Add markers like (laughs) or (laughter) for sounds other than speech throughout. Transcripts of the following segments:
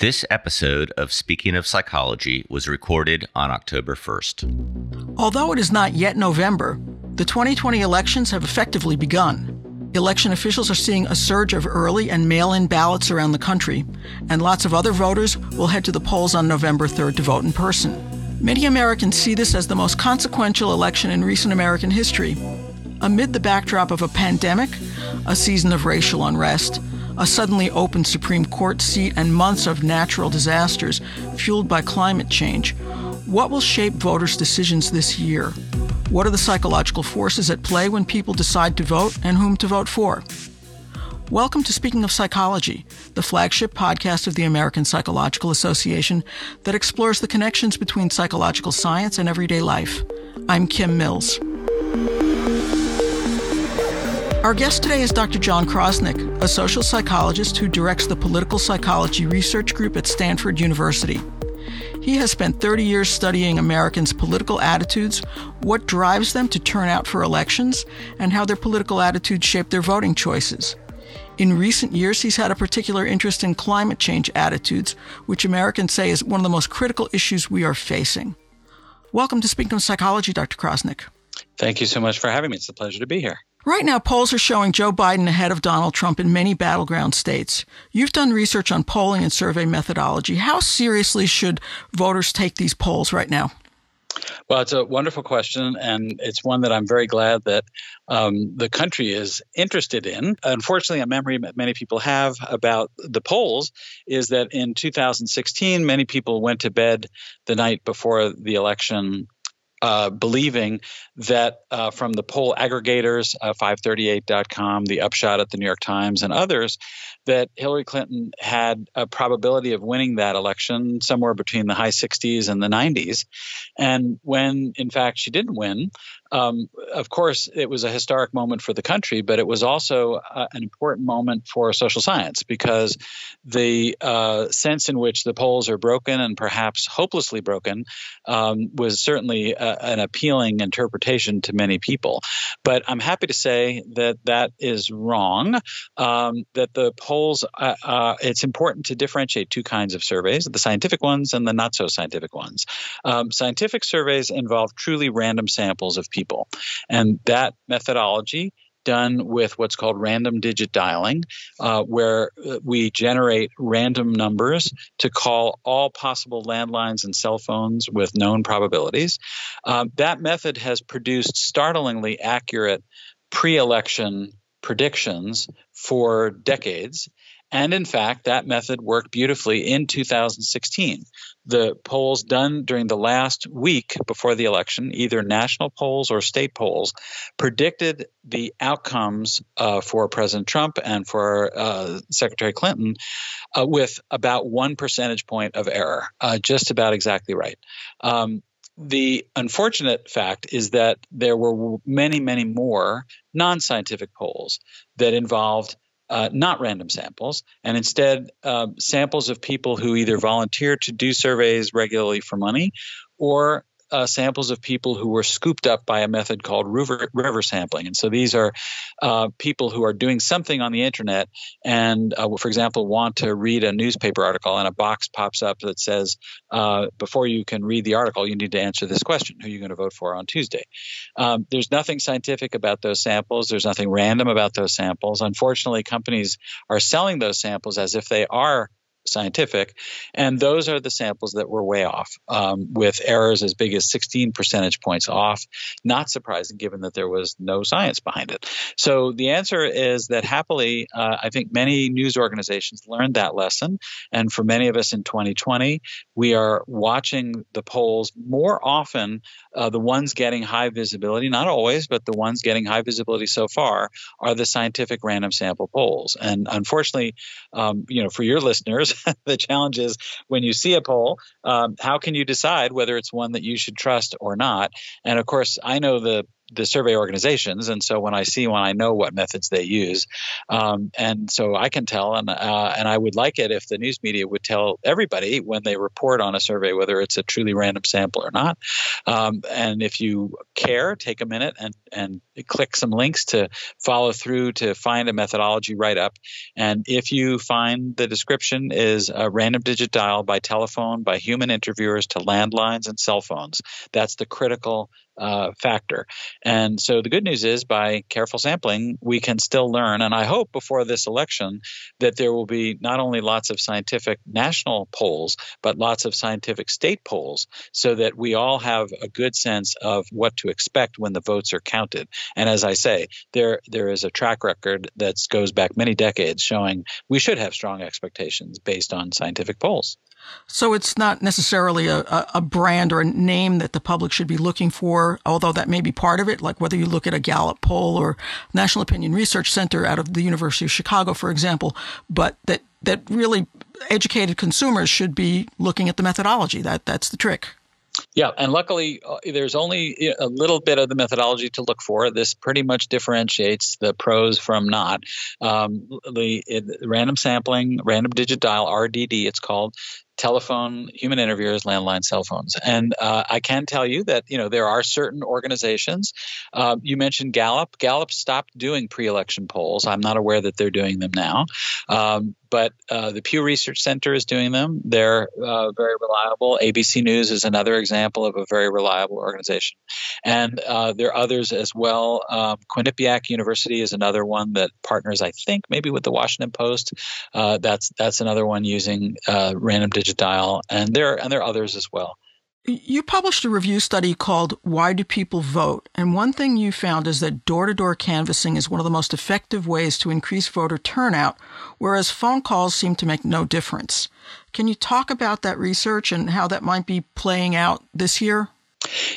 This episode of Speaking of Psychology was recorded on October 1st. Although it is not yet November, the 2020 elections have effectively begun. Election officials are seeing a surge of early and mail in ballots around the country, and lots of other voters will head to the polls on November 3rd to vote in person. Many Americans see this as the most consequential election in recent American history. Amid the backdrop of a pandemic, a season of racial unrest, a suddenly opened Supreme Court seat, and months of natural disasters fueled by climate change, what will shape voters' decisions this year? What are the psychological forces at play when people decide to vote and whom to vote for? Welcome to Speaking of Psychology, the flagship podcast of the American Psychological Association that explores the connections between psychological science and everyday life. I'm Kim Mills. Our guest today is Dr. Jon Krosnick, a social psychologist who directs the Political Psychology Research Group at Stanford University. He has spent 30 years studying Americans' political attitudes, what drives them to turn out for elections, and how their political attitudes shape their voting choices. In recent years, he's had a particular interest in climate change attitudes, which Americans say is one of the most critical issues we are facing. Welcome to Speaking of Psychology, Dr. Krosnick. Thank you so much for having me. It's a pleasure to be here. Right now, polls are showing Joe Biden ahead of Donald Trump in many battleground states. You've done research on polling and survey methodology. How seriously should voters take these polls right now? Well, it's a wonderful question, and it's one that I'm very glad that um, the country is interested in. Unfortunately, a memory that many people have about the polls is that in 2016, many people went to bed the night before the election uh, believing that uh, from the poll aggregators, uh, 538.com, the upshot at the New York Times, and others, that Hillary Clinton had a probability of winning that election somewhere between the high 60s and the 90s. And when, in fact, she didn't win, um, of course, it was a historic moment for the country, but it was also uh, an important moment for social science because the uh, sense in which the polls are broken and perhaps hopelessly broken um, was certainly a, an appealing interpretation to many people. But I'm happy to say that that is wrong, um, that the polls, uh, uh, it's important to differentiate two kinds of surveys the scientific ones and the not so scientific ones. Um, scientific surveys involve truly random samples of people, and that methodology done with what's called random digit dialing, uh, where uh, we generate random numbers to call all possible landlines and cell phones with known probabilities. Um, that method has produced startlingly accurate pre election predictions for decades. And in fact, that method worked beautifully in 2016. The polls done during the last week before the election, either national polls or state polls, predicted the outcomes uh, for President Trump and for uh, Secretary Clinton uh, with about one percentage point of error, uh, just about exactly right. Um, the unfortunate fact is that there were many, many more non scientific polls that involved uh, not random samples, and instead uh, samples of people who either volunteer to do surveys regularly for money or uh, samples of people who were scooped up by a method called river, river sampling. And so these are uh, people who are doing something on the internet and, uh, for example, want to read a newspaper article and a box pops up that says, uh, before you can read the article, you need to answer this question who are you going to vote for on Tuesday? Um, there's nothing scientific about those samples, there's nothing random about those samples. Unfortunately, companies are selling those samples as if they are scientific. And those are the samples that were way off, um, with errors as big as 16 percentage points off. Not surprising given that there was no science behind it. So the answer is that happily, uh, I think many news organizations learned that lesson. And for many of us in 2020, we are watching the polls more often. Uh, the ones getting high visibility, not always, but the ones getting high visibility so far are the scientific random sample polls. And unfortunately, um, you know, for your listeners, (laughs) the challenge is when you see a poll, um, how can you decide whether it's one that you should trust or not? And of course, I know the the survey organizations, and so when I see when I know what methods they use, um, and so I can tell, and uh, and I would like it if the news media would tell everybody when they report on a survey whether it's a truly random sample or not. Um, and if you care, take a minute and and click some links to follow through to find a methodology write up. And if you find the description is a random digit dial by telephone by human interviewers to landlines and cell phones, that's the critical uh, factor. And so the good news is by careful sampling, we can still learn. And I hope before this election that there will be not only lots of scientific national polls, but lots of scientific state polls so that we all have a good sense of what to expect when the votes are counted. And as I say, there there is a track record that goes back many decades showing we should have strong expectations based on scientific polls. So it's not necessarily a, a, brand or a name that the public should be looking for, although that may be part of it, like whether you look at a Gallup poll or National Opinion Research Center out of the University of Chicago, for example, but that, that really educated consumers should be looking at the methodology. That, that's the trick. Yeah, and luckily, uh, there's only a little bit of the methodology to look for. This pretty much differentiates the pros from not. Um, the it, random sampling, random digit dial (RDD), it's called, telephone, human interviewers, landline, cell phones. And uh, I can tell you that you know there are certain organizations. Uh, you mentioned Gallup. Gallup stopped doing pre-election polls. I'm not aware that they're doing them now. Um, but uh, the Pew Research Center is doing them. They're uh, very reliable. ABC News is another example of a very reliable organization, and uh, there are others as well. Um, Quinnipiac University is another one that partners, I think, maybe with the Washington Post. Uh, that's that's another one using uh, random digit dial, and there and there are others as well. You published a review study called Why Do People Vote? And one thing you found is that door to door canvassing is one of the most effective ways to increase voter turnout, whereas phone calls seem to make no difference. Can you talk about that research and how that might be playing out this year?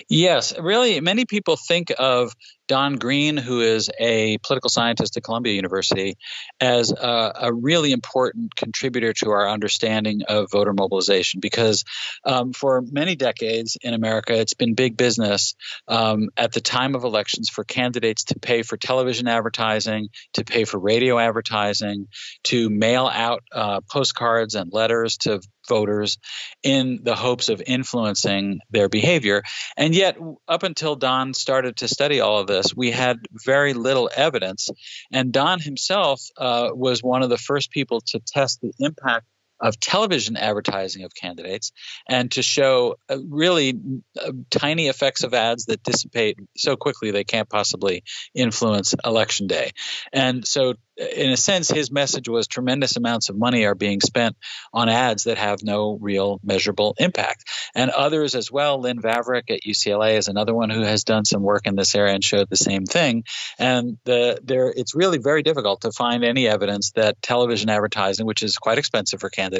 Yes, really, many people think of Don Green, who is a political scientist at Columbia University, as a, a really important contributor to our understanding of voter mobilization because um, for many decades in America, it's been big business um, at the time of elections for candidates to pay for television advertising, to pay for radio advertising, to mail out uh, postcards and letters to voters in the hopes of influencing their behavior. And yet, up until Don started to study all of this, we had very little evidence. And Don himself uh, was one of the first people to test the impact of television advertising of candidates and to show uh, really uh, tiny effects of ads that dissipate so quickly they can't possibly influence election day. And so in a sense, his message was tremendous amounts of money are being spent on ads that have no real measurable impact. And others as well. Lynn Vavreck at UCLA is another one who has done some work in this area and showed the same thing. And the, there, it's really very difficult to find any evidence that television advertising, which is quite expensive for candidates,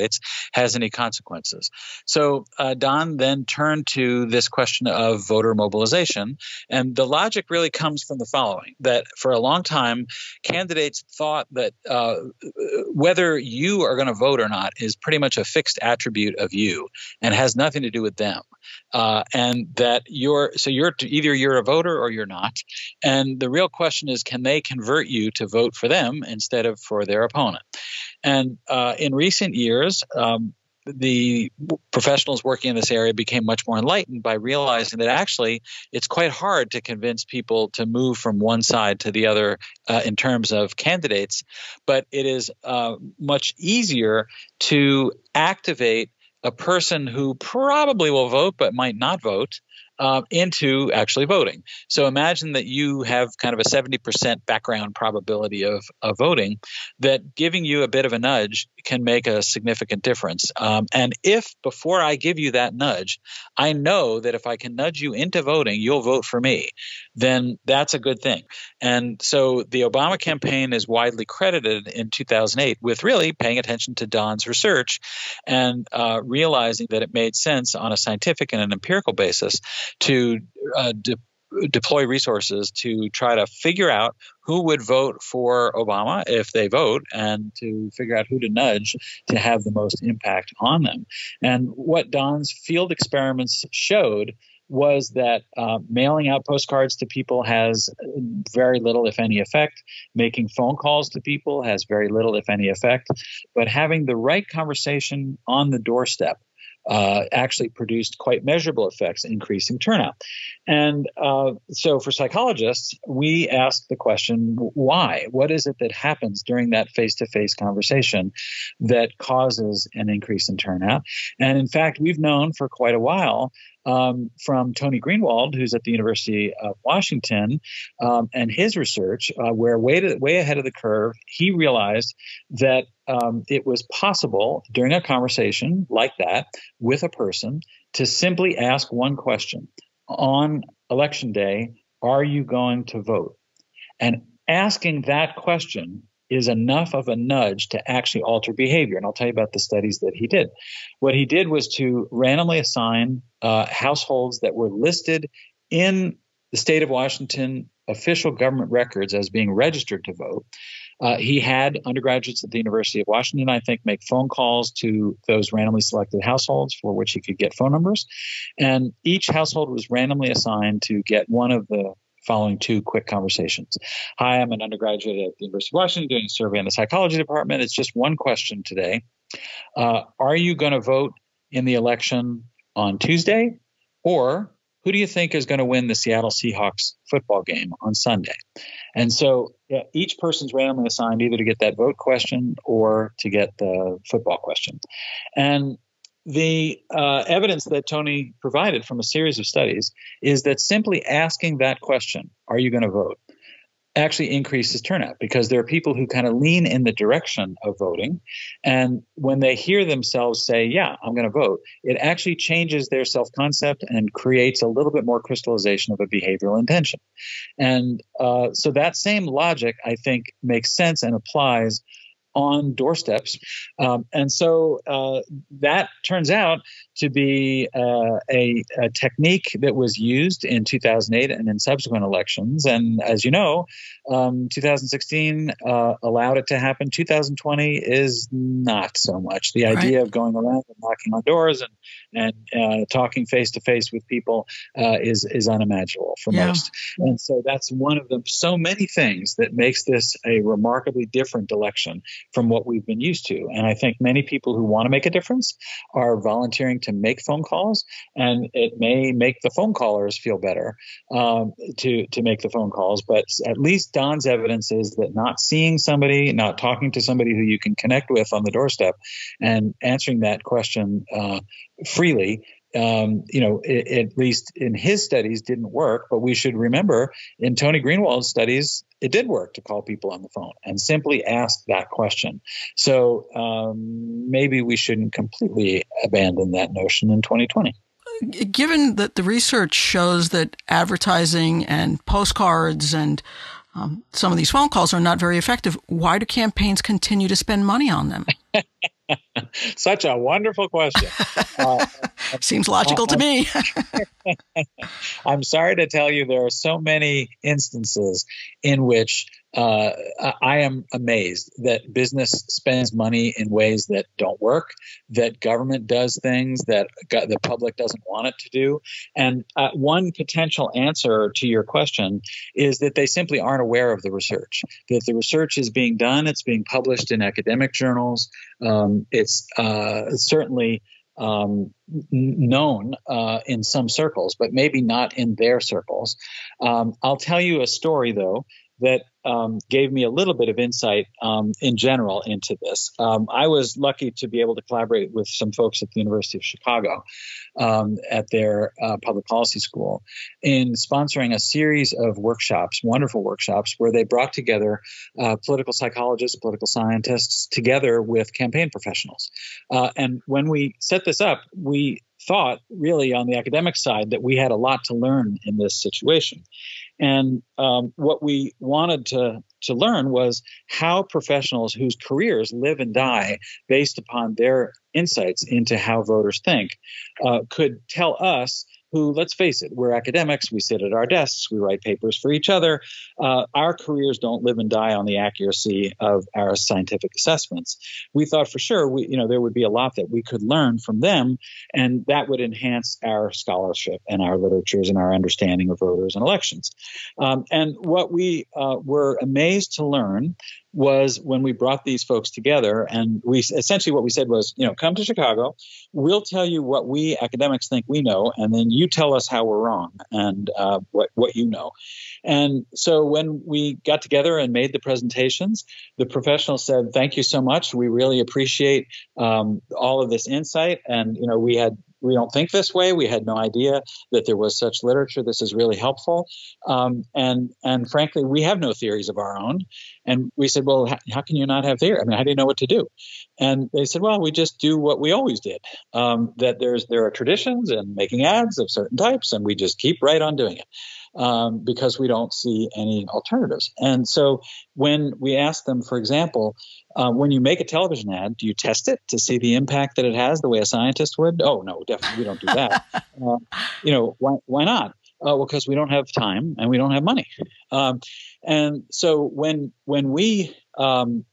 has any consequences. So uh, Don then turned to this question of voter mobilization. And the logic really comes from the following that for a long time, candidates thought thought that uh, whether you are going to vote or not is pretty much a fixed attribute of you and has nothing to do with them. Uh, and that you're so you're either you're a voter or you're not. And the real question is, can they convert you to vote for them instead of for their opponent? And uh, in recent years, um, the professionals working in this area became much more enlightened by realizing that actually it's quite hard to convince people to move from one side to the other uh, in terms of candidates, but it is uh, much easier to activate a person who probably will vote but might not vote uh, into actually voting. So imagine that you have kind of a 70% background probability of, of voting, that giving you a bit of a nudge can make a significant difference. Um, and if before I give you that nudge, I know that if I can nudge you into voting, you'll vote for me, then that's a good thing. And so the Obama campaign is widely credited in 2008 with really paying attention to Don's research and uh, realizing that it made sense on a scientific and an empirical basis to uh, de- deploy resources to try to figure out who would vote for Obama if they vote and to figure out who to nudge to have the most impact on them. And what Don's field experiments showed was that uh, mailing out postcards to people has very little, if any, effect. Making phone calls to people has very little, if any, effect. But having the right conversation on the doorstep uh, actually produced quite measurable effects, increasing turnout. And uh, so for psychologists, we ask the question why? What is it that happens during that face to face conversation that causes an increase in turnout? And in fact, we've known for quite a while um, from Tony Greenwald, who's at the University of Washington, um, and his research, uh, where way, to, way ahead of the curve, he realized that um, it was possible during a conversation like that with a person to simply ask one question on election day Are you going to vote? And asking that question is enough of a nudge to actually alter behavior. And I'll tell you about the studies that he did. What he did was to randomly assign uh, households that were listed in the state of Washington official government records as being registered to vote. Uh, he had undergraduates at the University of Washington, I think, make phone calls to those randomly selected households for which he could get phone numbers. And each household was randomly assigned to get one of the following two quick conversations. Hi, I'm an undergraduate at the University of Washington doing a survey in the psychology department. It's just one question today. Uh, are you going to vote in the election on Tuesday? Or who do you think is going to win the Seattle Seahawks football game on Sunday? And so yeah, each person's randomly assigned either to get that vote question or to get the football question. And the uh, evidence that Tony provided from a series of studies is that simply asking that question, are you going to vote, actually increases turnout because there are people who kind of lean in the direction of voting. And when they hear themselves say, yeah, I'm going to vote, it actually changes their self concept and creates a little bit more crystallization of a behavioral intention. And uh, so that same logic, I think, makes sense and applies on doorsteps. Um, and so uh, that turns out to be uh, a, a, technique that was used in 2008 and in subsequent elections. And as you know, um, 2016 uh, allowed it to happen. 2020 is not so much. The idea right. of going around and knocking on doors and and uh, talking face to face with people uh, is is unimaginable for yeah. most. And so that's one of the so many things that makes this a remarkably different election from what we've been used to. And I think many people who want to make a difference are volunteering to make phone calls, and it may make the phone callers feel better um, to to make the phone calls. But at least Don's evidence is that not seeing somebody, not talking to somebody who you can connect with on the doorstep, and answering that question uh, freely um, you know, it, at least in his studies, didn't work. But we should remember in Tony Greenwald's studies, it did work to call people on the phone and simply ask that question. So um, maybe we shouldn't completely abandon that notion in 2020. Given that the research shows that advertising and postcards and um, some of these phone calls are not very effective, why do campaigns continue to spend money on them? (laughs) (laughs) Such a wonderful question. (laughs) Uh, Seems logical to me. (laughs) I'm sorry to tell you, there are so many instances in which uh, I am amazed that business spends money in ways that don't work, that government does things that the public doesn't want it to do. And uh, one potential answer to your question is that they simply aren't aware of the research, that the research is being done, it's being published in academic journals, um, it's uh, certainly um, known uh, in some circles, but maybe not in their circles. Um, I'll tell you a story, though, that um, gave me a little bit of insight um, in general into this. Um, I was lucky to be able to collaborate with some folks at the University of Chicago um, at their uh, public policy school in sponsoring a series of workshops, wonderful workshops, where they brought together uh, political psychologists, political scientists, together with campaign professionals. Uh, and when we set this up, we thought really on the academic side that we had a lot to learn in this situation. And um, what we wanted to, to learn was how professionals whose careers live and die based upon their insights into how voters think uh, could tell us who, let's face it, we're academics. We sit at our desks. We write papers for each other. Uh, our careers don't live and die on the accuracy of our scientific assessments. We thought for sure, we, you know, there would be a lot that we could learn from them, and that would enhance our scholarship and our literatures and our understanding of voters and elections. Um, and what we uh, were amazed to learn was when we brought these folks together and we essentially what we said was you know come to chicago. We'll tell you what we academics think we know and then you tell us how we're wrong and uh, what, what you know. And so when we got together and made the presentations the professionals said thank you so much. We really appreciate um, all of this insight. And you know we had we don't think this way. We had no idea that there was such literature. This is really helpful. Um, and and frankly, we have no theories of our own. And we said, well, how, can you not have theory? I mean, how do you know what to do? And they said, well, we just do what we always did. Um, that there's there are traditions and making ads of certain types, and we just keep right on doing it um, because we don't see any alternatives. And so when we ask them, for example, uh, when you make a television ad, do you test it to see the impact that it has the way a scientist would? Oh, no, definitely we don't do that. (laughs) uh, you know, why, why not? Uh, well, because we don't have time and we don't have money. Um, and so when when we um,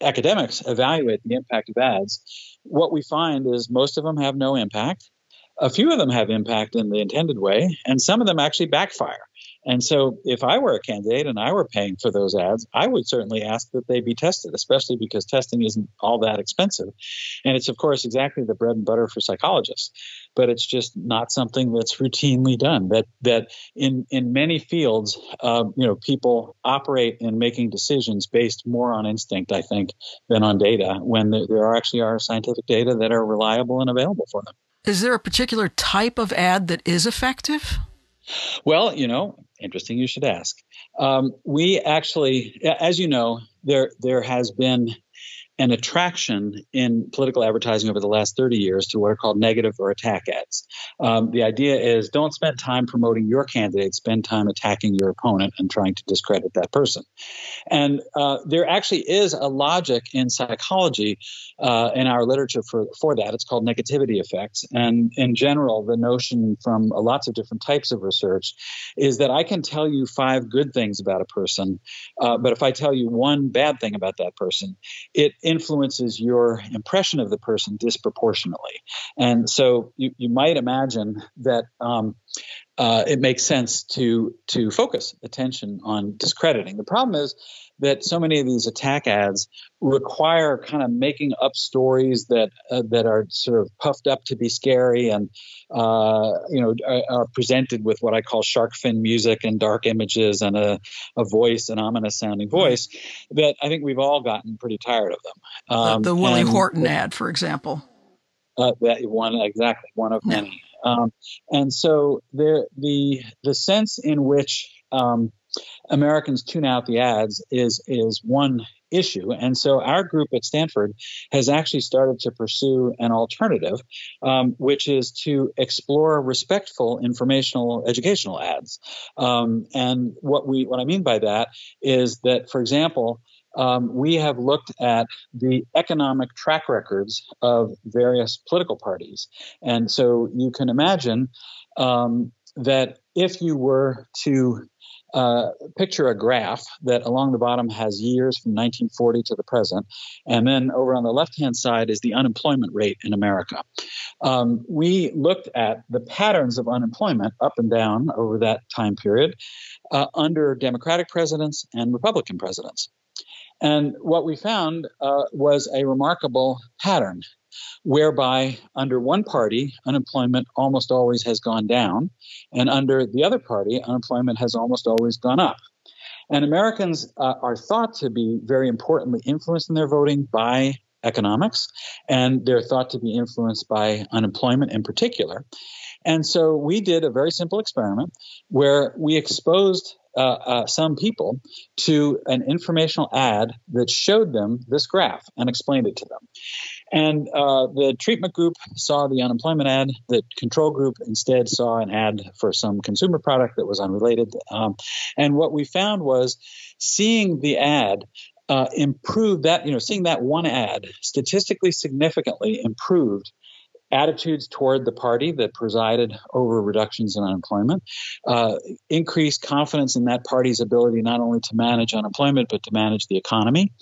academics evaluate the impact of ads, what we find is most of them have no impact a few of them have impact in the intended way, and some of them actually backfire. And so, if I were a candidate and I were paying for those ads, I would certainly ask that they be tested, especially because testing isn't all that expensive. And it's, of course, exactly the bread and butter for psychologists, but it's just not something that's routinely done. That that in in many fields, uh, you know, people operate in making decisions based more on instinct, I think, than on data. When there, there actually are scientific data that are reliable and available for them. Is there a particular type of ad that is effective? Well, you know, interesting you should ask. Um, we actually, as you know, there there has been an attraction in political advertising over the last 30 years to what are called negative or attack ads. Um, the idea is don't spend time promoting your candidate, spend time attacking your opponent and trying to discredit that person. And uh, there actually is a logic in psychology uh, in our literature for, for that. It's called negativity effects. And in general, the notion from lots of different types of research is that I can tell you five good things about a person, uh, but if I tell you one bad thing about that person, it influences your impression of the person disproportionately. And so you, you might imagine that um, uh, it makes sense to to focus attention on discrediting. The problem is that so many of these attack ads require kind of making up stories that uh, that are sort of puffed up to be scary and uh, you know are, are, presented with what I call shark fin music and dark images and a, a voice, an ominous sounding voice. That I think we've all gotten pretty tired of them. Um, the, the Willie Horton ad, for example. Uh, that one exactly one of many. Um, and so the the sense in which um, Americans tune out the ads is is one issue. And so our group at Stanford has actually started to pursue an alternative, um, which is to explore respectful informational educational ads. Um, and what we what I mean by that is that, for example, um, we have looked at the economic track records of various political parties. And so you can imagine um, that if you were to uh, picture a graph that along the bottom has years from 1940 to the present, and then over on the left hand side is the unemployment rate in America. Um, we looked at the patterns of unemployment up and down over that time period uh, under Democratic presidents and Republican presidents. And what we found uh, was a remarkable pattern whereby under one party, unemployment almost always has gone down, and under the other party, unemployment has almost always gone up. And Americans uh, are thought to be very importantly influenced in their voting by economics, and they're thought to be influenced by unemployment in particular. And so we did a very simple experiment where we exposed uh, uh, some people to an informational ad that showed them this graph and explained it to them. And uh, the treatment group saw the unemployment ad. The control group instead saw an ad for some consumer product that was unrelated. Um, and what we found was seeing the ad uh, improved that, you know, seeing that one ad statistically significantly improved attitudes toward the party that presided over reductions in unemployment, uh, increased confidence in that party's ability not only to manage unemployment but to manage the economy,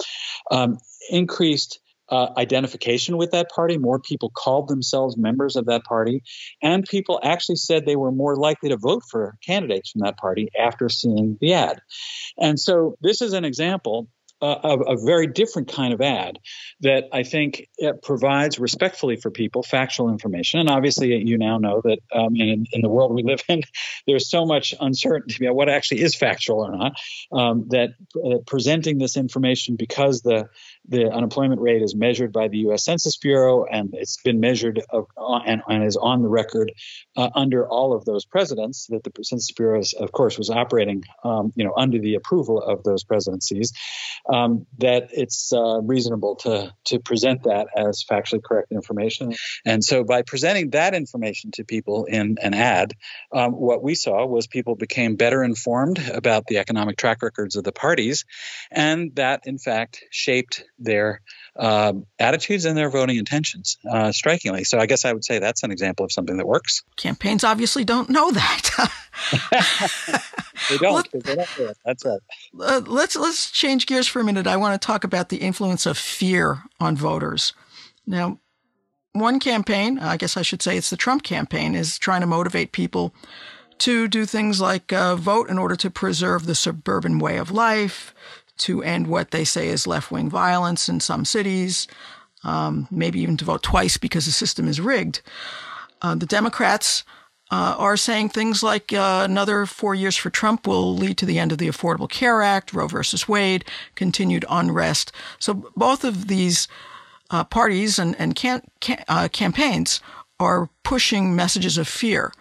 um, increased uh, identification with that party. More people called themselves members of that party, and people actually said they were more likely to vote for candidates from that party after seeing the ad. And so, this is an example a, a, very different kind of ad that I think provides respectfully for people factual information. And obviously, you now know that um, in, in, the world we live in, (laughs) there's so much uncertainty about what actually is factual or not. Um, that uh, presenting this information because the the unemployment rate is measured by the U.S. Census Bureau and it's been measured of, and, and, is on the record uh, under all of those presidents that the Census Bureau, is, of course, was operating, um, you know, under the approval of those presidencies um, that it's uh, reasonable to to present that as factually correct information. And so, by presenting that information to people in an ad, um, what we saw was people became better informed about the economic track records of the parties, and that in fact shaped their uh, attitudes and their voting intentions uh, strikingly. So, I guess I would say that's an example of something that works. Campaigns obviously don't know that. (laughs) (laughs) they don't. don't do it. That's right. Uh, let's let's change gears for a minute. I want to talk about the influence of fear on voters. Now, one campaign, I guess I should say it's the Trump campaign, is trying to motivate people to do things like uh, vote in order to preserve the suburban way of life, to end what they say is left wing violence in some cities, um, maybe even to vote twice because the system is rigged. Uh, the Democrats uh, are saying things like uh, another four years for Trump will lead to the end of the Affordable Care Act, Roe versus Wade, continued unrest. So both of these uh, parties and, and can, can, uh, campaigns are pushing messages of fear.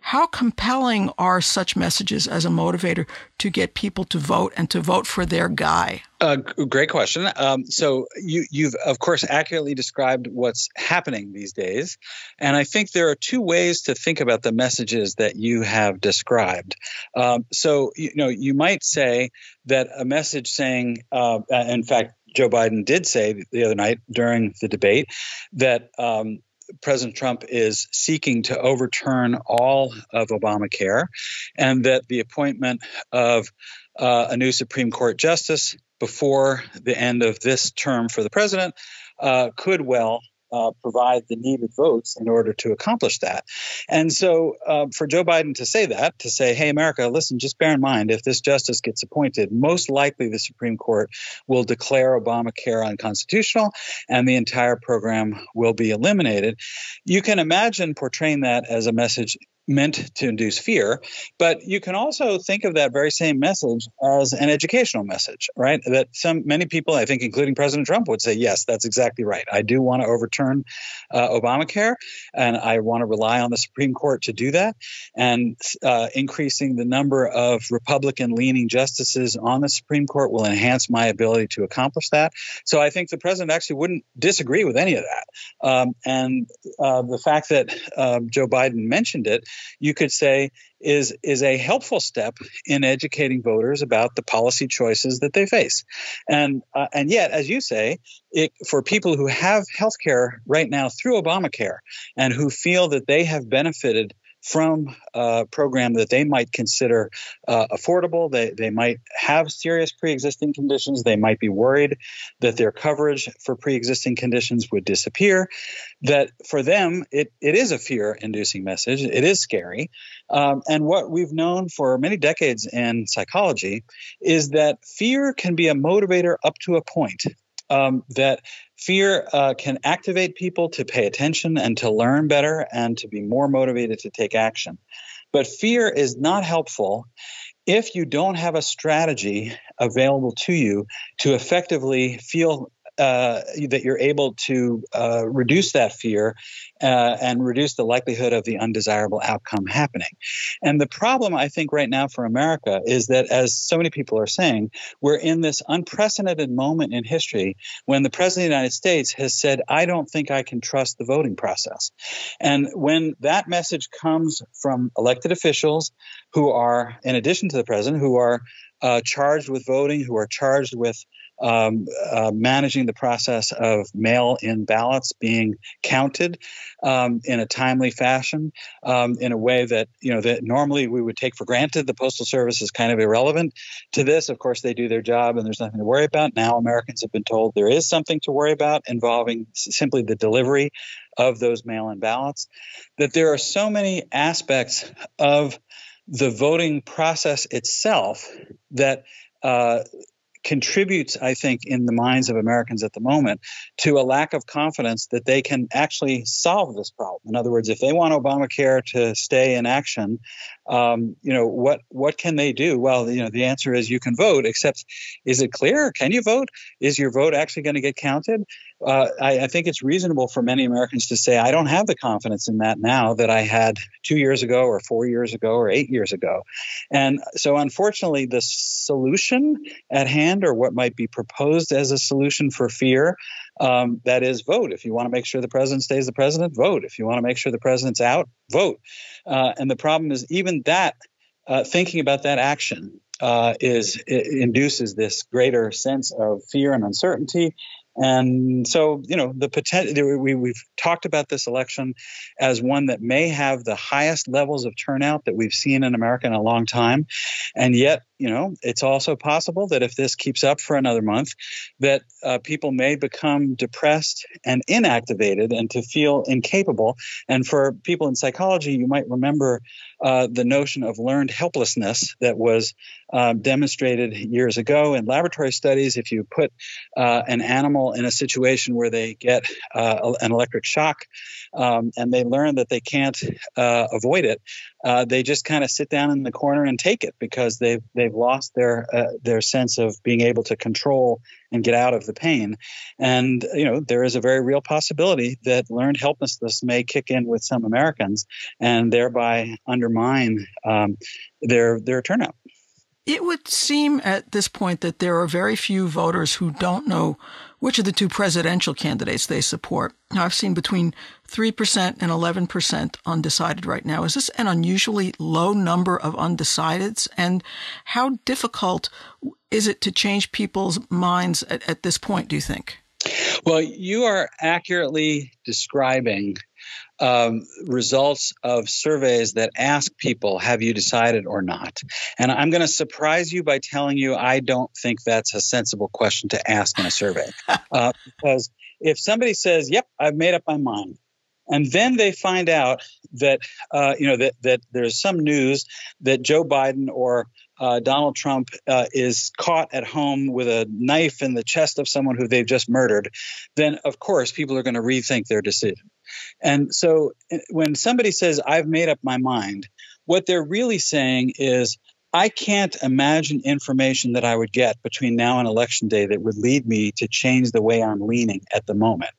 How compelling are such messages as a motivator to get people to vote and to vote for their guy? Uh, great question. Um, so you, you've of course accurately described what's happening these days, and I think there are two ways to think about the messages that you have described. Um, so you know you might say that a message saying, uh, in fact, Joe Biden did say the other night during the debate that um, President Trump is seeking to overturn all of Obamacare, and that the appointment of uh, a new Supreme Court justice before the end of this term for the president uh, could well uh, provide the needed votes in order to accomplish that. And so, uh, for Joe Biden to say that, to say, hey, America, listen, just bear in mind, if this justice gets appointed, most likely the Supreme Court will declare Obamacare unconstitutional and the entire program will be eliminated. You can imagine portraying that as a message meant to induce fear. But you can also think of that very same message as an educational message, right? That some many people, I think, including President Trump, would say, yes, that's exactly right. I do want to overturn uh, Obamacare, and I want to rely on the Supreme Court to do that. And uh, increasing the number of Republican-leaning justices on the Supreme Court will enhance my ability to accomplish that. So I think the president actually wouldn't disagree with any of that. Um, and uh, the fact that um, Joe Biden mentioned it you could say is is a helpful step in educating voters about the policy choices that they face. And uh, and yet, as you say, it, for people who have health care right now through Obamacare and who feel that they have benefited from a program that they might consider uh, affordable. They, they might have serious pre existing conditions. They might be worried that their coverage for pre existing conditions would disappear. That for them, it, it is a fear inducing message. It is scary. Um, and what we've known for many decades in psychology is that fear can be a motivator up to a point um, that fear uh, can activate people to pay attention and to learn better and to be more motivated to take action. But fear is not helpful if you don't have a strategy available to you to effectively feel uh, that you're able to uh, reduce that fear uh, and reduce the likelihood of the undesirable outcome happening. And the problem, I think, right now for America is that, as so many people are saying, we're in this unprecedented moment in history when the President of the United States has said, I don't think I can trust the voting process. And when that message comes from elected officials who are, in addition to the President, who are uh, charged with voting, who are charged with um, uh, managing the process of mail in ballots being counted um, in a timely fashion, um, in a way that you know that normally we would take for granted. The postal service is kind of irrelevant to this. Of course, they do their job, and there's nothing to worry about. Now, Americans have been told there is something to worry about involving simply the delivery of those mail-in ballots. That there are so many aspects of the voting process itself that uh, contributes, I think, in the minds of Americans at the moment to a lack of confidence that they can actually solve this problem. In other words, if they want Obamacare to stay in action, um, you know what what can they do? Well, you know the answer is you can vote. Except, is it clear? Can you vote? Is your vote actually going to get counted? Uh, I, I, think it's reasonable for many Americans to say, I don't have the confidence in that now that I had two years ago, or four years ago, or eight years ago. And so, unfortunately, the solution at hand, or what might be proposed as a solution for fear, um, that is vote. If you want to make sure the president stays the president, vote. If you want to make sure the president's out, vote. Uh, and the problem is, even that, uh, thinking about that action uh, is induces this greater sense of fear and uncertainty and so, you know, the potential, we, we've talked about this election as one that may have the highest levels of turnout that we've seen in America in a long time. And yet, you know, it's also possible that if this keeps up for another month, that uh, people may become depressed and inactivated and to feel incapable. And for people in psychology, you might remember uh, the notion of learned helplessness that was um, demonstrated years ago in laboratory studies. If you put uh, an animal in a situation where they get uh, an electric shock um, and they learn that they can't uh, avoid it, uh, they just kind of sit down in the corner and take it because they've they've lost their their sense of being able to control and get out of the pain. And you know there is a very real possibility that learned helplessness may kick in with some Americans and thereby undermine um, their their turnout. It would seem at this point that there are very few voters who don't know which of the two presidential candidates they support. Now, I've seen between 3% and 11% undecided right now. Is this an unusually low number of undecideds? And how difficult is it to change people's minds at, at this point, do you think? Well, you are accurately describing um, results of surveys that ask people, have you decided or not? And I'm going to surprise you by telling you I don't think that's a sensible question to ask in a survey. (laughs) uh, because if somebody says, yep, I've made up my mind, and then they find out that uh, you know that that there's some news that Joe Biden or uh, Donald Trump uh, is caught at home with a knife in the chest of someone who they've just murdered, then of course people are going to rethink their decision. And so eh, when somebody says, I've made up my mind, what they're really saying is, I can't imagine information that I would get between now and election day that would lead me to change the way I'm leaning at the moment.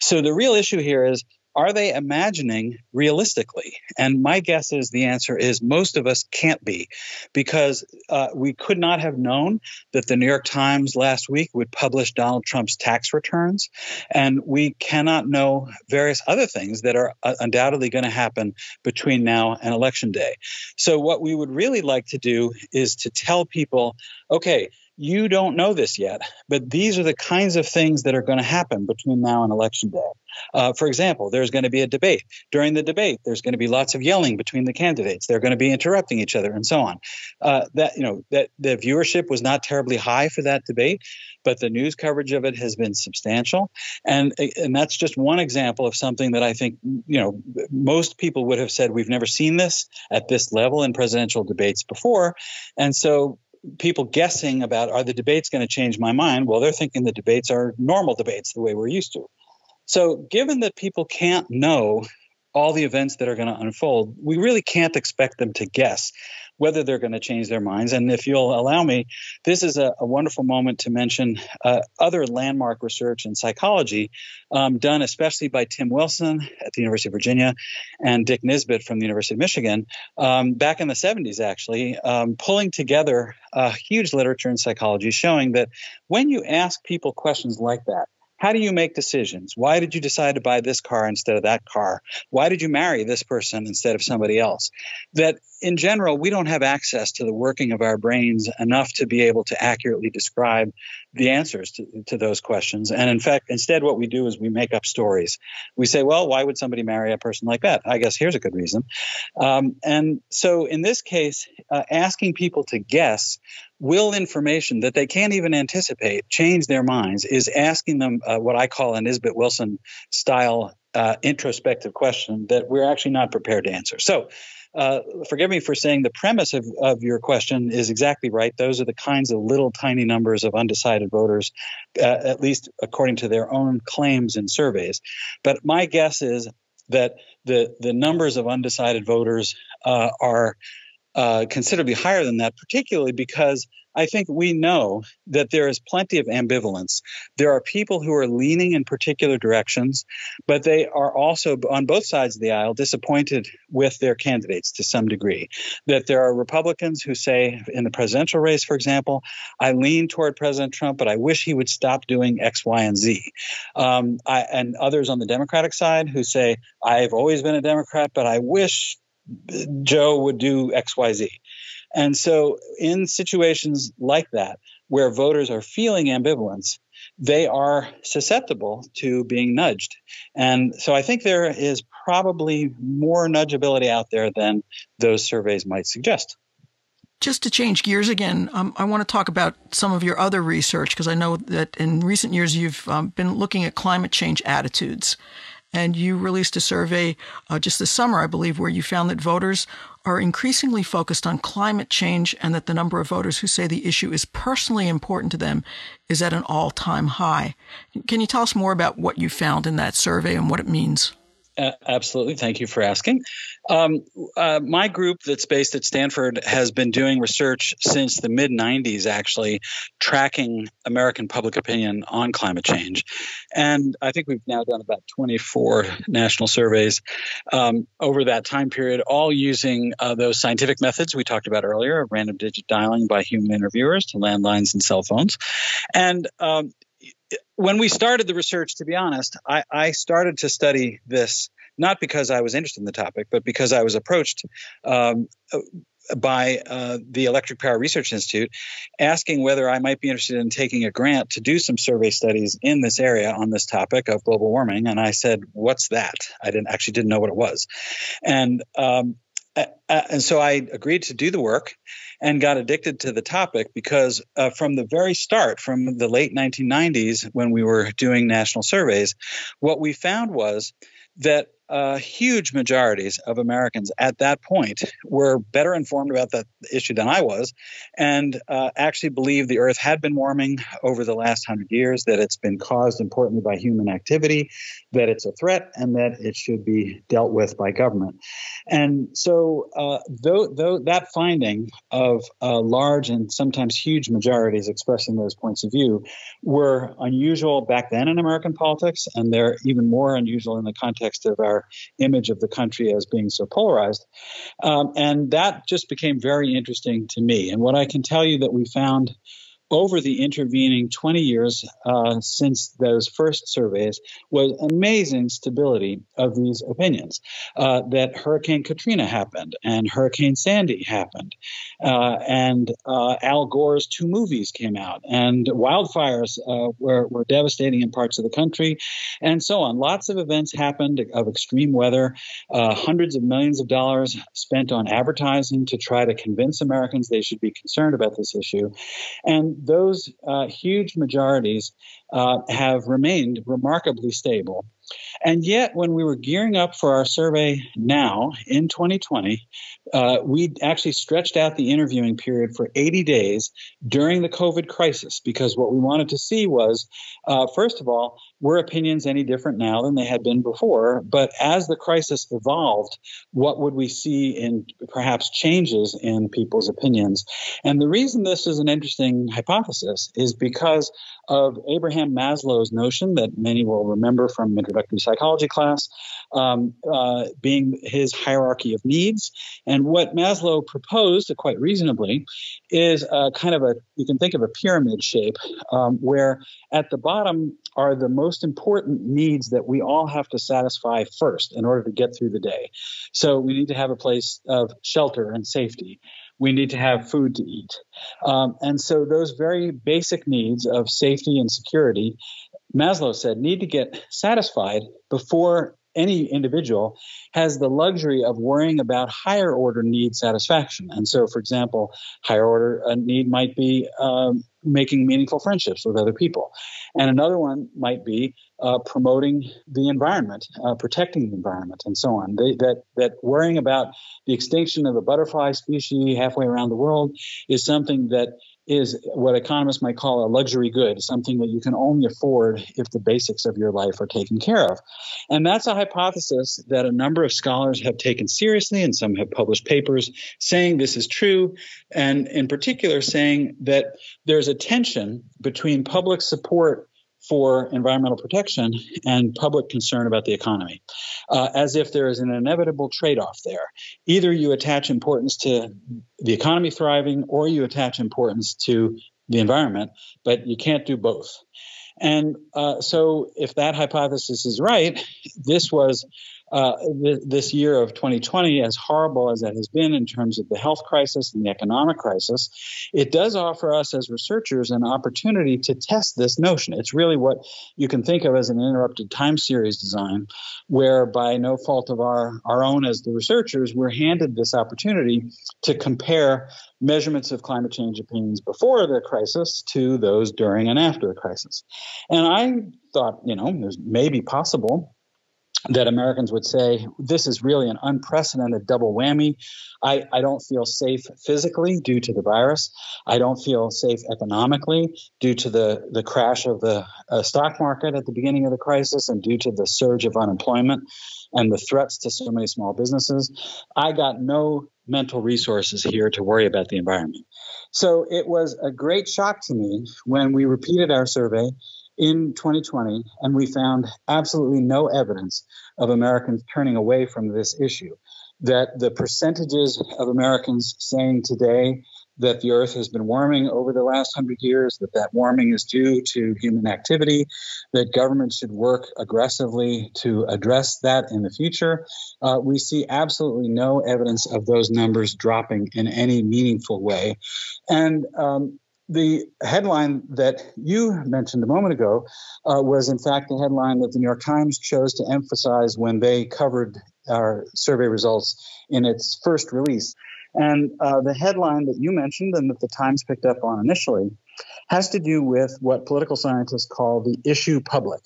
So the real issue here is are they imagining realistically? And my guess is the answer is most of us can't be, because uh, we could not have known that the New York Times last week would publish Donald Trump's tax returns. And we cannot know various other things that are uh, undoubtedly going to happen between now and election day. So, what we would really like to do is to tell people okay, you don't know this yet, but these are the kinds of things that are going to happen between now and election day. Uh, for example, there's going to be a debate. During the debate, there's going to be lots of yelling between the candidates. They're going to be interrupting each other, and so on. Uh, that you know that the viewership was not terribly high for that debate, but the news coverage of it has been substantial, and and that's just one example of something that I think you know most people would have said we've never seen this at this level in presidential debates before, and so people guessing about are the debates going to change my mind? Well, they're thinking the debates are normal debates the way we're used to. So, given that people can't know all the events that are going to unfold, we really can't expect them to guess whether they're going to change their minds. And if you'll allow me, this is a, a wonderful moment to mention uh, other landmark research in psychology um, done especially by Tim Wilson at the University of Virginia and Dick Nisbett from the University of Michigan um, back in the 70s, actually, um, pulling together a huge literature in psychology showing that when you ask people questions like that, how do you make decisions? Why did you decide to buy this car instead of that car? Why did you marry this person instead of somebody else? That in general, we don't have access to the working of our brains enough to be able to accurately describe the answers to, to, those questions. And in fact, instead, what we do is we make up stories. We say, well, why would somebody marry a person like that? I guess here's a good reason. Um, and so in this case, uh, asking people to guess will information that they can't even anticipate change their minds is asking them uh, what I call an Nisbett Wilson style uh, introspective question that we're actually not prepared to answer. So, uh, forgive me for saying the premise of, of your question is exactly right. Those are the kinds of little tiny numbers of undecided voters, uh, at least according to their own claims in surveys. But my guess is that the the numbers of undecided voters uh, are uh, considerably higher than that, particularly because I think we know that there is plenty of ambivalence. There are people who are leaning in particular directions, but they are also on both sides of the aisle disappointed with their candidates to some degree. That there are Republicans who say, in the presidential race, for example, I lean toward President Trump, but I wish he would stop doing X, Y, and Z. Um, I, and others on the Democratic side who say, I've always been a Democrat, but I wish Joe would do X, Y, Z. And so, in situations like that, where voters are feeling ambivalence, they are susceptible to being nudged. And so, I think there is probably more nudgeability out there than those surveys might suggest. Just to change gears again, um, I want to talk about some of your other research because I know that in recent years you've um, been looking at climate change attitudes. And you released a survey uh, just this summer, I believe, where you found that voters are increasingly focused on climate change and that the number of voters who say the issue is personally important to them is at an all time high. Can you tell us more about what you found in that survey and what it means? Absolutely. Thank you for asking. Um, uh, my group that's based at Stanford has been doing research since the mid 90s, actually, tracking American public opinion on climate change. And I think we've now done about 24 national surveys um, over that time period, all using uh, those scientific methods we talked about earlier random digit dialing by human interviewers to landlines and cell phones. And um, when we started the research, to be honest, I, I, started to study this not because I was interested in the topic, but because I was approached um, by uh, the Electric Power Research Institute asking whether I might be interested in taking a grant to do some survey studies in this area on this topic of global warming. And I said, "What's that?" I didn't actually didn't know what it was, and um, and so I agreed to do the work and got addicted to the topic because uh, from the very start, from the late 1990s, when we were doing national surveys, what we found was that uh, huge majorities of Americans at that point were better informed about that issue than I was, and uh, actually believed the Earth had been warming over the last hundred years, that it's been caused importantly by human activity, that it's a threat, and that it should be dealt with by government. And so, uh, though, though that finding of uh, large and sometimes huge majorities expressing those points of view were unusual back then in American politics, and they're even more unusual in the context of our our image of the country as being so polarized. Um, and that just became very interesting to me. And what I can tell you that we found over the intervening 20 years uh, since those first surveys was amazing stability of these opinions. Uh, that Hurricane Katrina happened and Hurricane Sandy happened, uh, and uh, Al Gore's two movies came out, and wildfires uh, were, were devastating in parts of the country, and so on. Lots of events happened of extreme weather, uh, hundreds of millions of dollars spent on advertising to try to convince Americans they should be concerned about this issue. And those uh, huge majorities uh, have remained remarkably stable. And yet, when we were gearing up for our survey now in 2020, uh, we actually stretched out the interviewing period for 80 days during the COVID crisis because what we wanted to see was, uh, first of all, were opinions any different now than they had been before? But as the crisis evolved, what would we see in perhaps changes in people's opinions? And the reason this is an interesting hypothesis is because of Abraham Maslow's notion that many will remember from introductory psychology class, um, uh, being his hierarchy of needs. And what Maslow proposed, quite reasonably, is a kind of a, you can think of a pyramid shape, um, where at the bottom are the most important needs that we all have to satisfy first in order to get through the day. So we need to have a place of shelter and safety. We need to have food to eat. Um, and so those very basic needs of safety and security, Maslow said, need to get satisfied before any individual has the luxury of worrying about higher order need satisfaction. And so, for example, higher order uh, need might be um, making meaningful friendships with other people. And another one might be uh, promoting the environment, uh, protecting the environment, and so on. They, that, that worrying about the extinction of a butterfly species halfway around the world is something that is what economists might call a luxury good, something that you can only afford if the basics of your life are taken care of. And that's a hypothesis that a number of scholars have taken seriously, and some have published papers saying this is true, and in particular saying that there's a tension between public support for environmental protection and public concern about the economy, uh, as if there is an inevitable trade off there. Either you attach importance to the economy thriving or you attach importance to the environment, but you can't do both. And uh, so, if that hypothesis is right, this was uh, th- this year of 2020, as horrible as that has been in terms of the health crisis and the economic crisis, it does offer us as researchers an opportunity to test this notion. It's really what you can think of as an interrupted time series design, where by no fault of our, our own as the researchers, we're handed this opportunity to compare measurements of climate change opinions before the crisis to those during and after the crisis. And I thought, you know, there's maybe possible that Americans would say, this is really an unprecedented double whammy. I, I don't feel safe physically due to the virus. I don't feel safe economically due to the, the crash of the uh, stock market at the beginning of the crisis and due to the surge of unemployment and the threats to so many small businesses. I got no mental resources here to worry about the environment. So it was a great shock to me when we repeated our survey in 2020, and we found absolutely no evidence of Americans turning away from this issue. That the percentages of Americans saying today that the Earth has been warming over the last hundred years, that that warming is due to human activity, that government should work aggressively to address that in the future. Uh, we see absolutely no evidence of those numbers dropping in any meaningful way. And um, the headline that you mentioned a moment ago uh, was, in fact, the headline that the New York Times chose to emphasize when they covered our survey results in its first release. And uh, the headline that you mentioned and that the Times picked up on initially has to do with what political scientists call the issue public.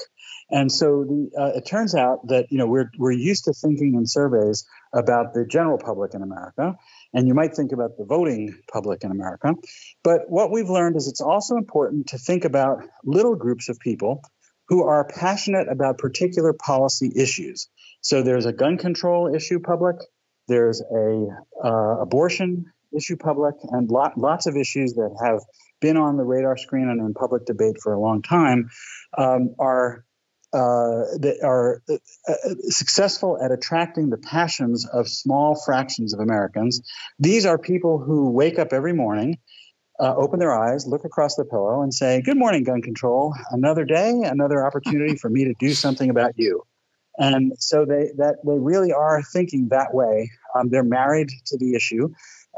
And so the, uh, it turns out that you know we're we're used to thinking in surveys about the general public in America, and you might think about the voting public in America. But what we've learned is it's also important to think about little groups of people who are passionate about particular policy issues. So there's a gun control issue public, there's a uh, abortion issue public, and lot, lots of issues that have been on the radar screen and in public debate for a long time um, are uh, that are uh, uh, successful at attracting the passions of small fractions of Americans. These are people who wake up every morning, uh, open their eyes, look across the pillow, and say, Good morning, gun control. Another day, another opportunity for me to do something about you. And so they that they really are thinking that way. Um, they're married to the issue.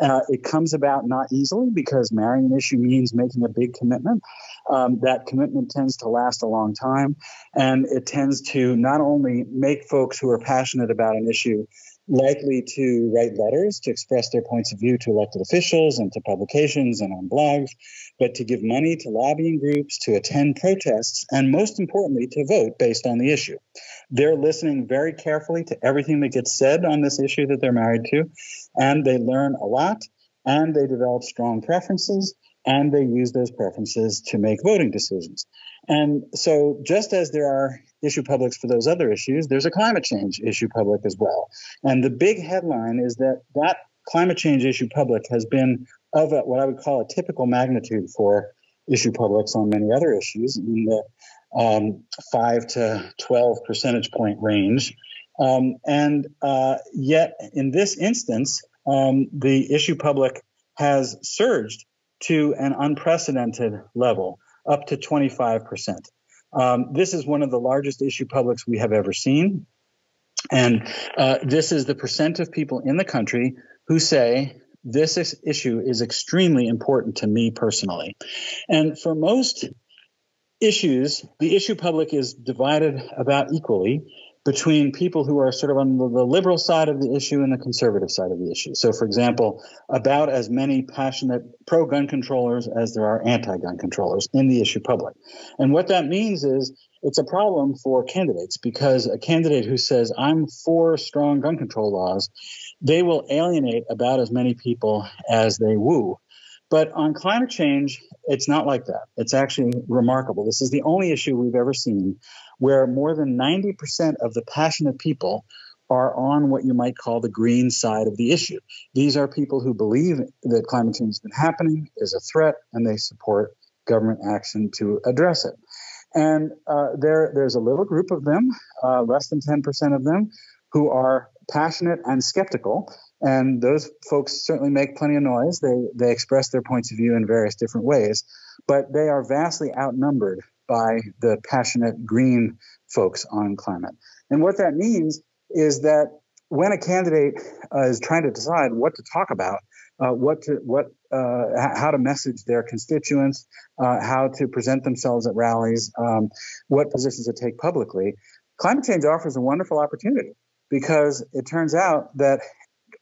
Uh, it comes about not easily because marrying an issue means making a big commitment. Um, that commitment tends to last a long time, and it tends to not only make folks who are passionate about an issue likely to write letters to express their points of view to elected officials and to publications and on blogs, but to give money to lobbying groups, to attend protests, and most importantly, to vote based on the issue. They're listening very carefully to everything that gets said on this issue that they're married to, and they learn a lot, and they develop strong preferences, and they use those preferences to make voting decisions. And so, just as there are issue publics for those other issues, there's a climate change issue public as well. And the big headline is that that climate change issue public has been of a, what I would call a typical magnitude for issue publics on many other issues in the um, 5 to 12 percentage point range. Um, and uh, yet, in this instance, um, the issue public has surged to an unprecedented level, up to 25%. Um, this is one of the largest issue publics we have ever seen. And uh, this is the percent of people in the country who say this is, issue is extremely important to me personally. And for most issues, the issue public is divided about equally between people who are sort of on the, liberal side of the issue and the conservative side of the issue. So, for example, about as many passionate pro gun controllers as there are anti gun controllers in the issue public. And what that means is it's a problem for candidates because a candidate who says, I'm for strong gun control laws, they will alienate about as many people as they woo. But on climate change, it's not like that. It's actually remarkable. This is the only issue we've ever seen where more than 90% of the passionate people are on what you might call the green side of the issue. These are people who believe that climate change has been happening, is a threat, and they support government action to address it. And uh, there, there's a little group of them, uh, less than 10% of them, who are passionate and skeptical. And those folks certainly make plenty of noise. They, they express their points of view in various different ways, but they are vastly outnumbered by the passionate green folks on climate. And what that means is that when a candidate uh, is trying to decide what to talk about, uh, what to what uh, how to message their constituents, uh, how to present themselves at rallies, um, what positions to take publicly, climate change offers a wonderful opportunity because it turns out that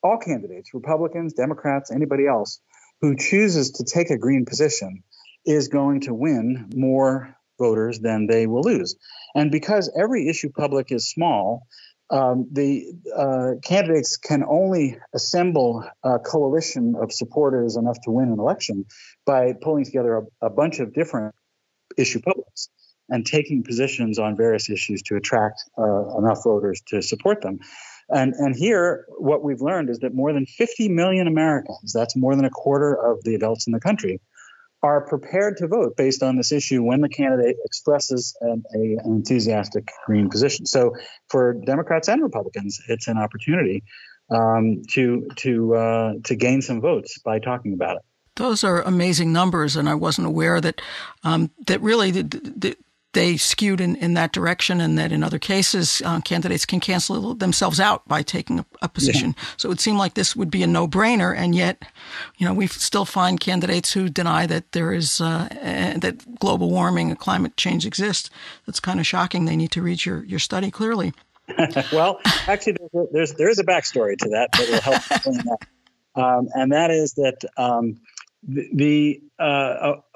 all candidates, Republicans, Democrats, anybody else who chooses to take a green position is going to win more voters, then they will lose. And because every issue public is small, um, the uh, candidates can only assemble a coalition of supporters enough to win an election by pulling together a, a bunch of different issue publics and taking positions on various issues to attract uh, enough voters to support them. And, and here, what we've learned is that more than 50 million Americans, that's more than a quarter of the adults in the country, are prepared to vote based on this issue when the candidate expresses an, a, an enthusiastic green position. So for Democrats and Republicans, it's an opportunity um, to to uh, to gain some votes by talking about it. Those are amazing numbers, and I wasn't aware that um, that really the, the, they skewed in, in that direction, and that in other cases, uh, candidates can cancel themselves out by taking a, a position. Yeah. So it would seem like this would be a no brainer, and yet, you know, we still find candidates who deny that there is uh, that global warming and climate change exists. That's kind of shocking. They need to read your, your study clearly. (laughs) well, actually, there's, a, there's there is a backstory to that that will help explain that, (laughs) um, and that is that. Um, the uh,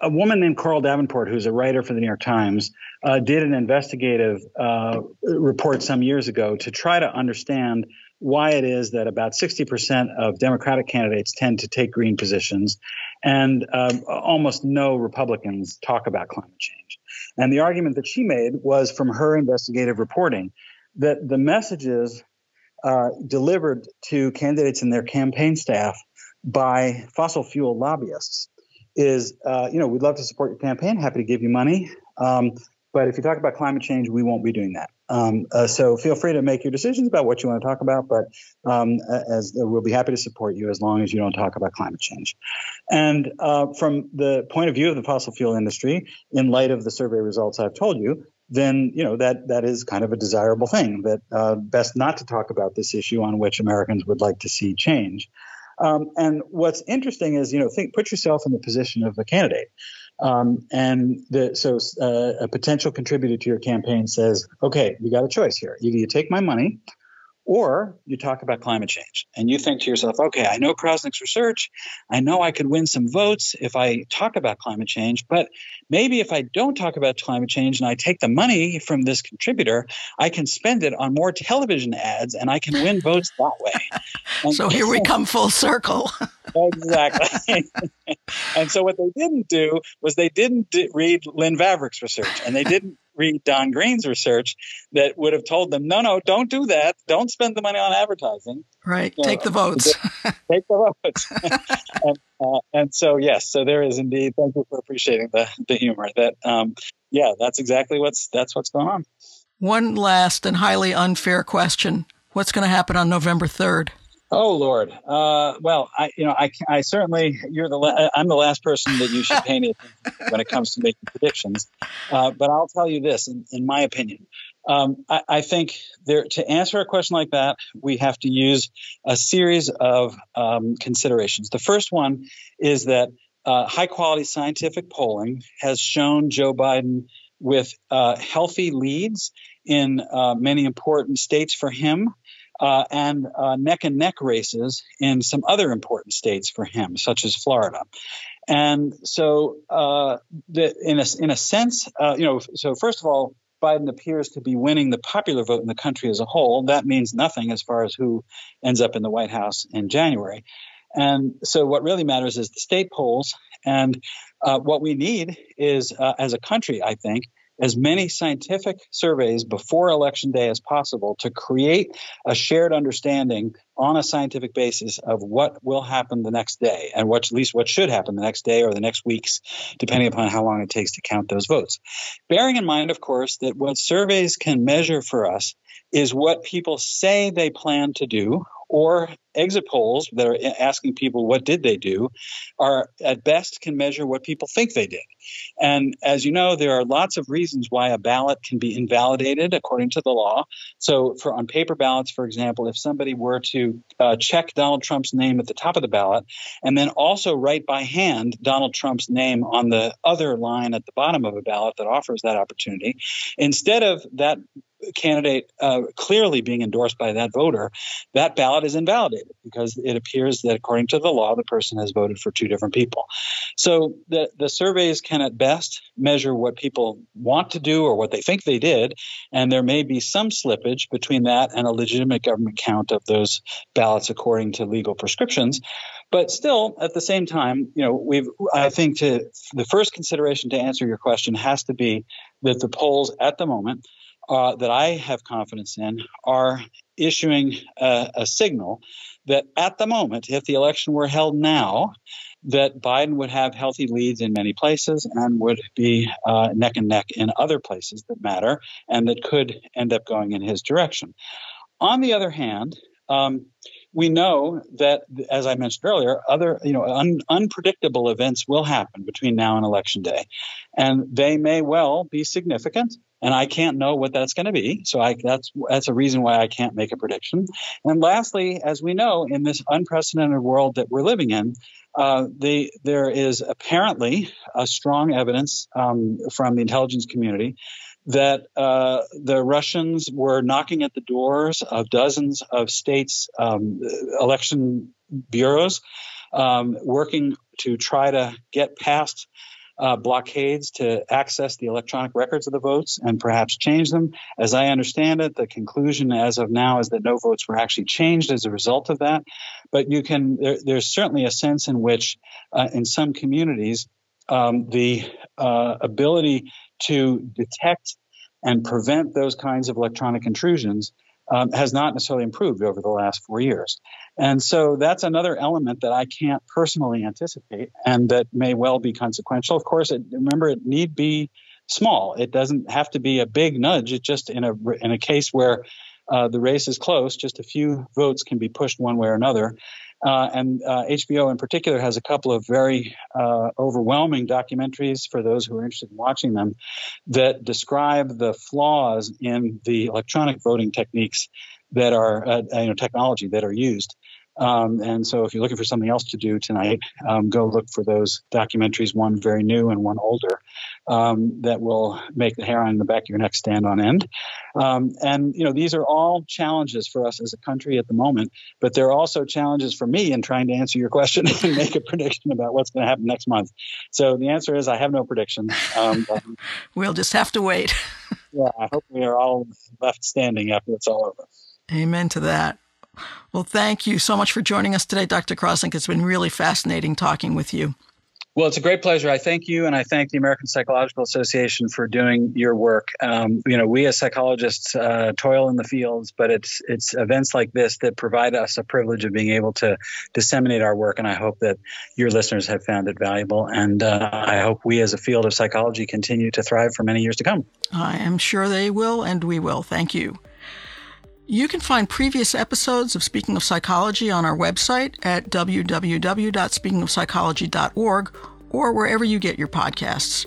a, a, woman named Coral Davenport, who's a writer for the New York Times, uh, did an investigative uh, report some years ago to try to understand why it is that about 60% of Democratic candidates tend to take green positions, and um, almost no Republicans talk about climate change. And the argument that she made was from her investigative reporting that the messages uh, delivered to candidates and their campaign staff by fossil fuel lobbyists is, uh, you know, we'd love to support your campaign, happy to give you money. Um, but if you talk about climate change, we won't be doing that. Um, uh, so feel free to make your decisions about what you want to talk about, but um, as we'll be happy to support you as long as you don't talk about climate change. And uh, from the point of view of the fossil fuel industry, in light of the survey results I've told you, then you know that that is kind of a desirable thing. That uh, best not to talk about this issue on which Americans would like to see change. Um, and what's interesting is, you know, think, put yourself in the position of a candidate. Um, and the, so uh, a potential contributor to your campaign says, okay, you got a choice here. Either you take my money or you talk about climate change and you think to yourself, okay, I know Krosnick's research. I know I could win some votes if I talk about climate change, but maybe if I don't talk about climate change and I take the money from this contributor, I can spend it on more television ads and I can win (laughs) votes that way. so here we come full circle. (laughs) exactly. (laughs) and so what they didn't do was they didn't read Lynn Vavreck's research and they didn't read Don Green's research that would have told them, no, no, don't do that. Don't spend the money on advertising. Right. You take (laughs) know, the votes. take the votes. (laughs) and, uh, and, so, yes, so there is indeed. Thank you for appreciating the, the humor. That, um, yeah, that's exactly what's that's what's going on. One last and highly unfair question: What's going to happen on November third? Oh Lord. Uh, well, I you know I, I certainly you're the la- I'm the last person that you should pay attention when it comes to making predictions. Uh, but I'll tell you this, in, in my opinion, um, I, I, think there to answer a question like that, we have to use a series of um, considerations. The first one is that uh, high quality scientific polling has shown Joe Biden with uh, healthy leads in uh, many important states for him uh, and uh, neck and neck races in some other important states for him, such as Florida. And so, uh, the, in a in a sense, uh, you know, so first of all, Biden appears to be winning the popular vote in the country as a whole. That means nothing as far as who ends up in the White House in January. And so, what really matters is the state polls. And uh, what we need is, uh, as a country, I think, as many scientific surveys before election day as possible to create a shared understanding on a scientific basis of what will happen the next day and what at least what should happen the next day or the next weeks depending upon how long it takes to count those votes. Bearing in mind of course that what surveys can measure for us is what people say they plan to do or exit polls that are asking people what did they do are at best can measure what people think they did. And as you know there are lots of reasons why a ballot can be invalidated according to the law. So for on paper ballots for example if somebody were to uh, check donald trump's name at the top of the ballot and then also write by hand donald trump's name on the other line at the bottom of a ballot that offers that opportunity instead of that candidate uh, clearly being endorsed by that voter, that ballot is invalidated because it appears that according to the law, the person has voted for two different people. So the, the surveys can at best measure what people want to do or what they think they did, and there may be some slippage between that and a legitimate government count of those ballots according to legal prescriptions. But still, at the same time, you know, we've I think to the first consideration to answer your question has to be that the polls at the moment uh, that I have confidence in are issuing a, a, signal that at the moment, if the election were held now, that Biden would have healthy leads in many places and would be uh, neck and neck in other places that matter and that could end up going in his direction. On the other hand, um, we know that, as I mentioned earlier, other you know un, unpredictable events will happen between now and election day, and they may well be significant and I can't know what that's going to be. So I, that's that's a reason why I can't make a prediction. And lastly, as we know, in this unprecedented world that we're living in, uh, the, there is apparently a strong evidence um, from the intelligence community that uh, the Russians were knocking at the doors of dozens of states' um, election bureaus, um, working to try to get past uh, blockades to access the electronic records of the votes and perhaps change them. As I understand it, the conclusion as of now is that no votes were actually changed as a result of that. But you can, there, there's certainly a sense in which, uh, in some communities, um, the uh, ability to detect and prevent those kinds of electronic intrusions um, has not necessarily improved over the last four years. And so that's another element that I can't personally anticipate and that may well be consequential. Of course, it, remember, it need be small. It doesn't have to be a big nudge. It just in a, in a case where uh, the race is close, just a few votes can be pushed one way or another. Uh, and uh, HBO in particular has a couple of very uh, overwhelming documentaries for those who are interested in watching them that describe the flaws in the electronic voting techniques that are, uh, you know, technology that are used. Um, and so, if you're looking for something else to do tonight, um, go look for those documentaries, one very new and one older, um, that will make the hair on the back of your neck stand on end. Um, and, you know, these are all challenges for us as a country at the moment, but they're also challenges for me in trying to answer your question (laughs) and make a prediction about what's going to happen next month. So the answer is I have no prediction. Um, (laughs) we'll just have to wait. (laughs) yeah, I hope we are all left standing after it's all over. Amen to that. Well, thank you so much for joining us today, Dr. Krosnick. It's been really fascinating talking with you. Well, it's a great pleasure. I thank you, and I thank the American Psychological Association for doing your work. Um, you know, we as psychologists uh, toil in the fields, but it's it's events like this that provide us a privilege of being able to disseminate our work. And I hope that your listeners have found it valuable. And uh, I hope we, as a field of psychology, continue to thrive for many years to come. I am sure they will, and we will. Thank you. You can find previous episodes of Speaking of Psychology on our website at www.speakingofpsychology.org or wherever you get your podcasts.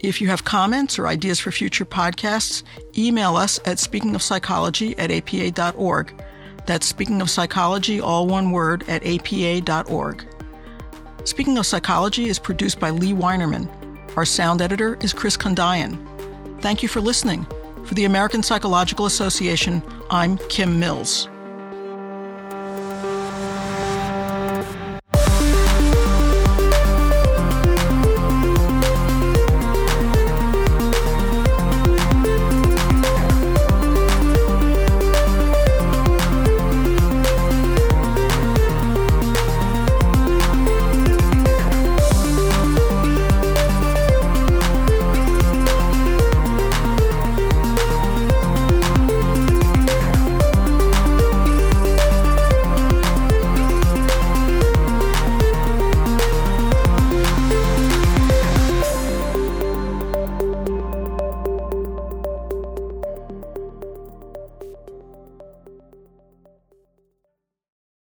If you have comments or ideas for future podcasts, email us at speakingofpsychology at apa.org. That's Speaking of Psychology, all one word, at apa.org. Speaking of Psychology is produced by Lea Winerman. Our sound editor is Chris Condayan. Thank you for listening. For the American Psychological Association, I'm Kim Mills.